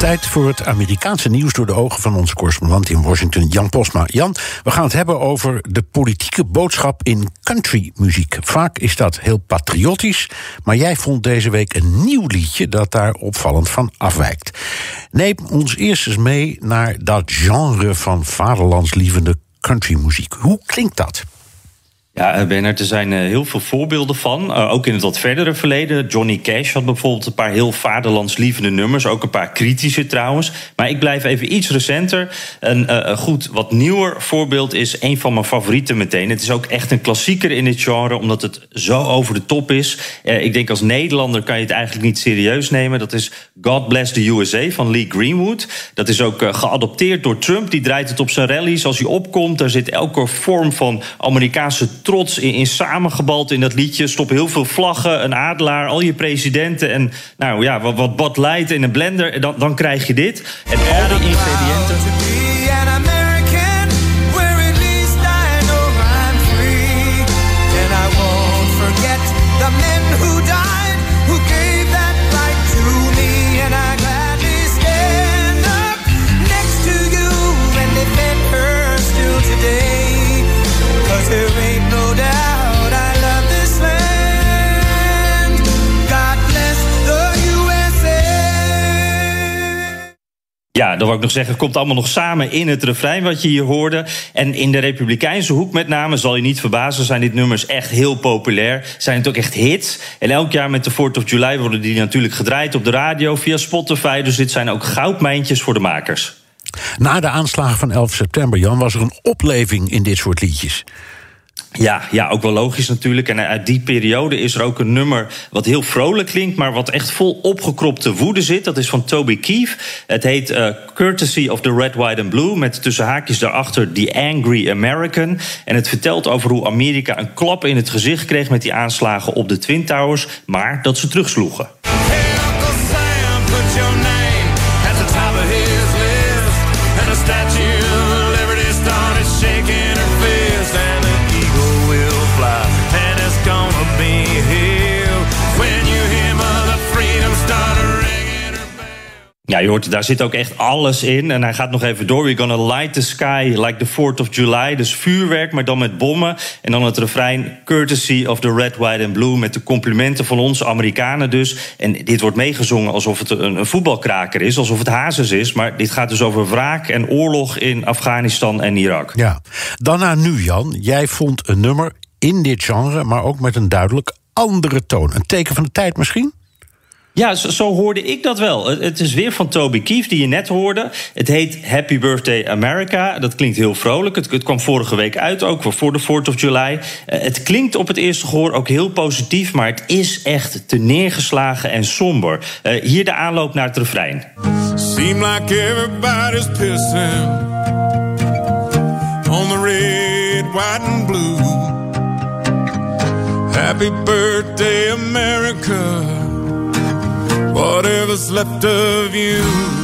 Tijd voor het Amerikaanse nieuws door de ogen van onze correspondent in Washington, Jan Posma. Jan, we gaan het hebben over de politieke boodschap in countrymuziek. Vaak is dat heel patriotisch, maar jij vond deze week een nieuw liedje dat daar opvallend van afwijkt. Neem ons eerst eens mee naar dat genre van vaderlandslievende countrymuziek. Hoe klinkt dat? Ja, Bernard, er zijn eh, heel veel voorbeelden van. Uh, ook in het wat verdere verleden. Johnny Cash had bijvoorbeeld een paar heel vaderlandslievende nummers. Ook een paar kritische trouwens. Maar ik blijf even iets recenter. Een goed, wat nieuwer voorbeeld is een van mijn favorieten meteen. Het is ook echt een klassieker in dit genre, omdat het zo over de top is. ik denk als Nederlander kan je het eigenlijk niet serieus nemen. Dat is God Bless the USA van Lee Greenwood. Dat is ook geadopteerd door Trump. Die draait het op zijn rallies. Als hij opkomt, daar zit elke vorm van Amerikaanse trots in, in samengebald in dat liedje. Stop heel veel vlaggen, een adelaar, al je presidenten. En nou ja, wat, wat Bad Light in een blender. Dan, dan krijg je dit. En al die ingrediënten. Ja, dat wil ik nog zeggen, komt allemaal nog samen in het refrein wat je hier hoorde. En in de Republikeinse hoek met name, zal je niet verbazen, zijn dit nummers echt heel populair. Zijn het ook echt hits. En elk jaar met de 4th of July worden die natuurlijk gedraaid op de radio via Spotify. Dus dit zijn ook goudmijntjes voor de makers. Na de aanslagen van 11 september, Jan, was er een opleving in dit soort liedjes. Ja, ja, ook wel logisch natuurlijk. En uit die periode is er ook een nummer wat heel vrolijk klinkt, maar wat echt vol opgekropte woede zit. Dat is van Toby Keith. Het heet uh, Courtesy of the Red, White and Blue, met tussen haakjes daarachter The Angry American. En het vertelt over hoe Amerika een klap in het gezicht kreeg met die aanslagen op de Twin Towers, maar dat ze terugsloegen. Ja, je hoort, daar zit ook echt alles in. En hij gaat nog even door. We're gonna light the sky like the 4th of July. Dus vuurwerk, maar dan met bommen. En dan het refrein courtesy of the red, white and blue... met de complimenten van ons, Amerikanen dus. En dit wordt meegezongen alsof het een, een voetbalkraker is. Alsof het Hazes is. Maar dit gaat dus over wraak en oorlog in Afghanistan en Irak. Ja, naar nu, Jan. Jij vond een nummer in dit genre... maar ook met een duidelijk andere toon. Een teken van de tijd misschien? Ja, zo, hoorde ik dat wel. Het is weer van Toby Keith, die je net hoorde. Het heet Happy Birthday America. Dat klinkt heel vrolijk. Het, kwam vorige week uit, ook voor de 4th of July. Eh, het klinkt op het eerste gehoor ook heel positief... maar het is echt te neergeslagen en somber. Uh, hier de aanloop naar het refrein. Seem like everybody's pissing On the red, white and blue Happy birthday America whatever's left of you.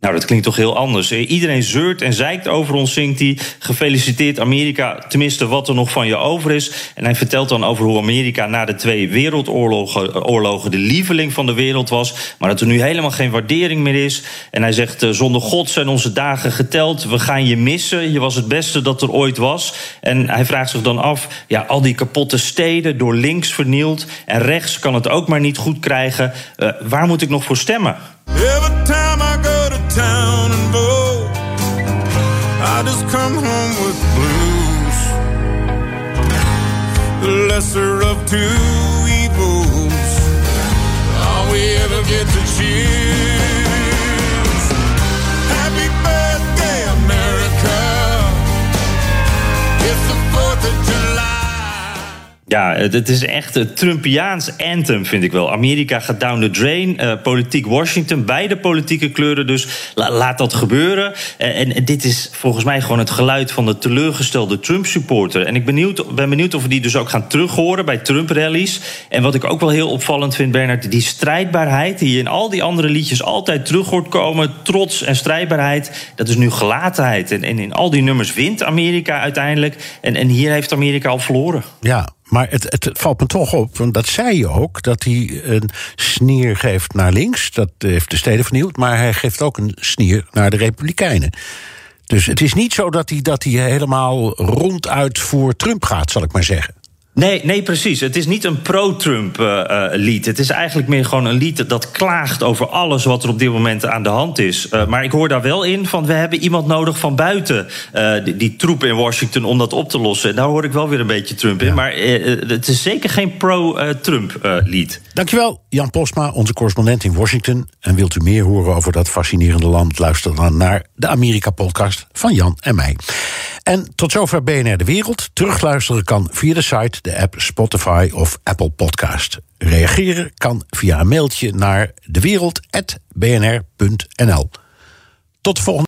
Nou, dat klinkt toch heel anders. Iedereen zeurt en zeikt over ons, zingt hij. Gefeliciteerd Amerika, tenminste wat er nog van je over is. En hij vertelt dan over hoe Amerika na de twee wereldoorlogen oorlogen de lieveling van de wereld was. Maar dat er nu helemaal geen waardering meer is. En hij zegt, eh, zonder God zijn onze dagen geteld. We gaan je missen. Je was het beste dat er ooit was. En hij vraagt zich dan af, ja, al die kapotte steden door links vernield. En rechts kan het ook maar niet goed krijgen. Waar moet ik nog voor stemmen? I just come home with blues. The lesser of two evils, all we ever get to choose. Ja, het is echt het Trumpiaans anthem, vind ik wel. Amerika gaat down the drain. Uh, politiek Washington, beide politieke kleuren. Dus laat dat gebeuren. Uh, en, dit is volgens mij gewoon het geluid van de teleurgestelde Trump-supporter. En ik ben benieuwd, ben benieuwd of we die dus ook gaan terughoren bij Trump-rallies. En wat ik ook wel heel opvallend vind, Bernard, die strijdbaarheid die je in al die andere liedjes altijd terug hoort komen. Trots en strijdbaarheid, dat is nu gelatenheid. En, en in al die nummers wint Amerika uiteindelijk. En, en hier heeft Amerika al verloren. Ja, maar het, het, valt me toch op, want dat zei je ook, dat hij een sneer geeft naar links. Dat heeft de steden vernieuwd, maar hij geeft ook een sneer naar de Republikeinen. Dus het is niet zo dat hij, dat hij helemaal ronduit voor Trump gaat, zal ik maar zeggen. Nee, nee, precies. Het is niet een pro-Trump uh, lied. Het is eigenlijk meer gewoon een lied dat klaagt over alles wat er op dit moment aan de hand is. Uh, maar ik hoor daar wel in van we hebben iemand nodig van buiten die, die, troep in Washington om dat op te lossen. En daar hoor ik wel weer een beetje Trump in. Maar het is zeker geen pro-Trump lied. Dankjewel, Jan Posma, onze correspondent in Washington. En wilt u meer horen over dat fascinerende land? Luister dan naar de Amerika-podcast van Jan en mij. En tot zover BNR De Wereld. Terugluisteren kan via de site, de app Spotify of Apple Podcast. Reageren kan via een mailtje naar dewereld.bnr.nl. Tot de volgende.